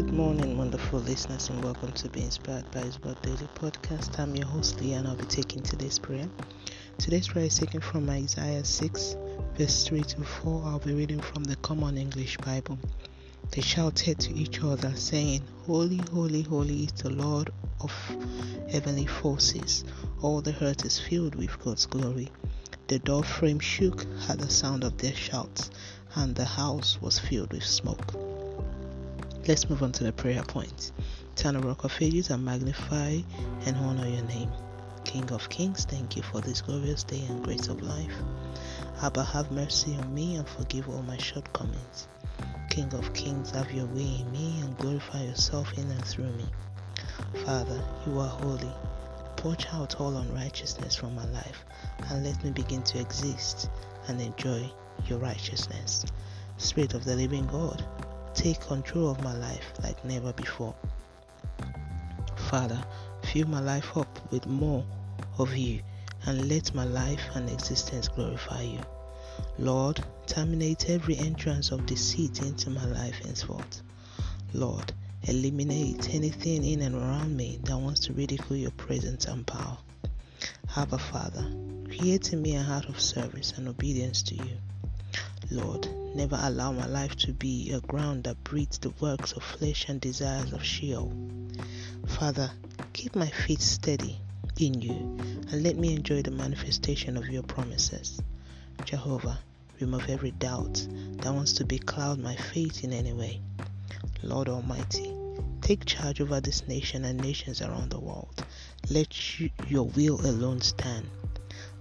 Good morning, wonderful listeners, and welcome to Be Inspired by His Word Daily Podcast. I'm your host, Lee, and I'll be taking today's prayer. Today's prayer is taken from Isaiah 6, verse 3 to 4. I'll be reading from the Common English Bible. They shouted to each other, saying, Holy, holy, holy is the Lord of heavenly forces. All the earth is filled with God's glory. The door frame shook at the sound of their shouts, and the house was filled with smoke. Let's move on to the prayer point. Turn rock of ages and magnify and honor your name. King of kings, thank you for this glorious day and grace of life. Abba, have mercy on me and forgive all my shortcomings. King of kings, have your way in me and glorify yourself in and through me. Father, you are holy. Purge out all unrighteousness from my life and let me begin to exist and enjoy your righteousness. Spirit of the living God, take control of my life like never before. Father, fill my life up with more of you and let my life and existence glorify you. Lord, terminate every entrance of deceit into my life henceforth. Lord, eliminate anything in and around me that wants to ridicule your presence and power. Abba Father, create in me a heart of service and obedience to you. Lord, never allow my life to be a ground that breeds the works of flesh and desires of Sheol. Father, keep my feet steady in you and let me enjoy the manifestation of your promises. Jehovah, remove every doubt that wants to becloud my faith in any way. Lord Almighty, take charge over this nation and nations around the world. Let you, your will alone stand.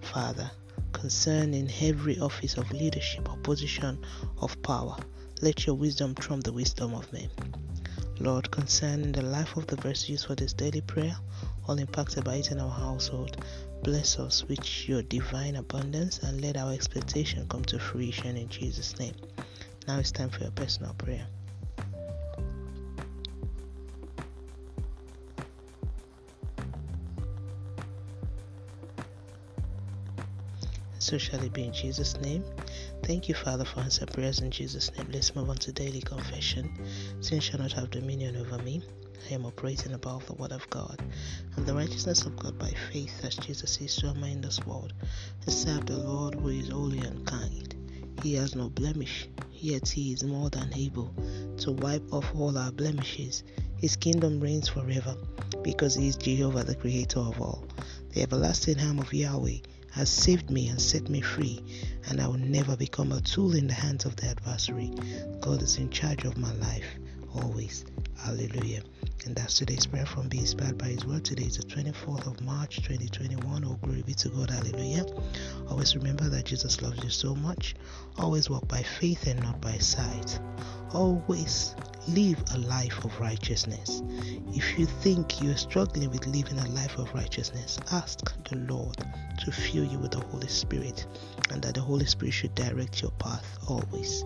Father, concerning every office of leadership or position of power, let your wisdom trump the wisdom of men. Lord, concerning the life of the verse for this daily prayer, all impacted by it in our household, bless us with your divine abundance and let our expectation come to fruition in Jesus' name. Now it's time for your personal prayer. So shall it be in Jesus' name. Thank you, Father, for answering prayers in Jesus' name. Let's move on to daily confession. Sin shall not have dominion over me. I am operating above the word of God and the righteousness of God by faith as Jesus is to in this world. Serve the Lord who is holy and kind. He has no blemish, yet he is more than able to wipe off all our blemishes. His kingdom reigns forever because he is Jehovah, the creator of all. The everlasting arm of Yahweh has saved me and set me free, and I will never become a tool in the hands of the adversary. God is in charge of my life always. Hallelujah. And that's today's prayer from Be Inspired by His Word. Today is the 24th of March 2021. Oh, glory be to God. Hallelujah. Always remember that Jesus loves you so much. Always walk by faith and not by sight. Always live a life of righteousness. If you think you're struggling with living a life of righteousness, ask the Lord to fill you with the Holy Spirit and that the Holy Spirit should direct your path always.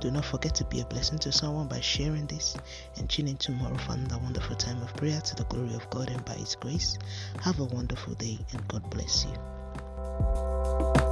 Do not forget to be a blessing to someone by sharing this and tune in tomorrow for another wonderful time of prayer to the glory of God and by His grace. Have a wonderful day and God bless you.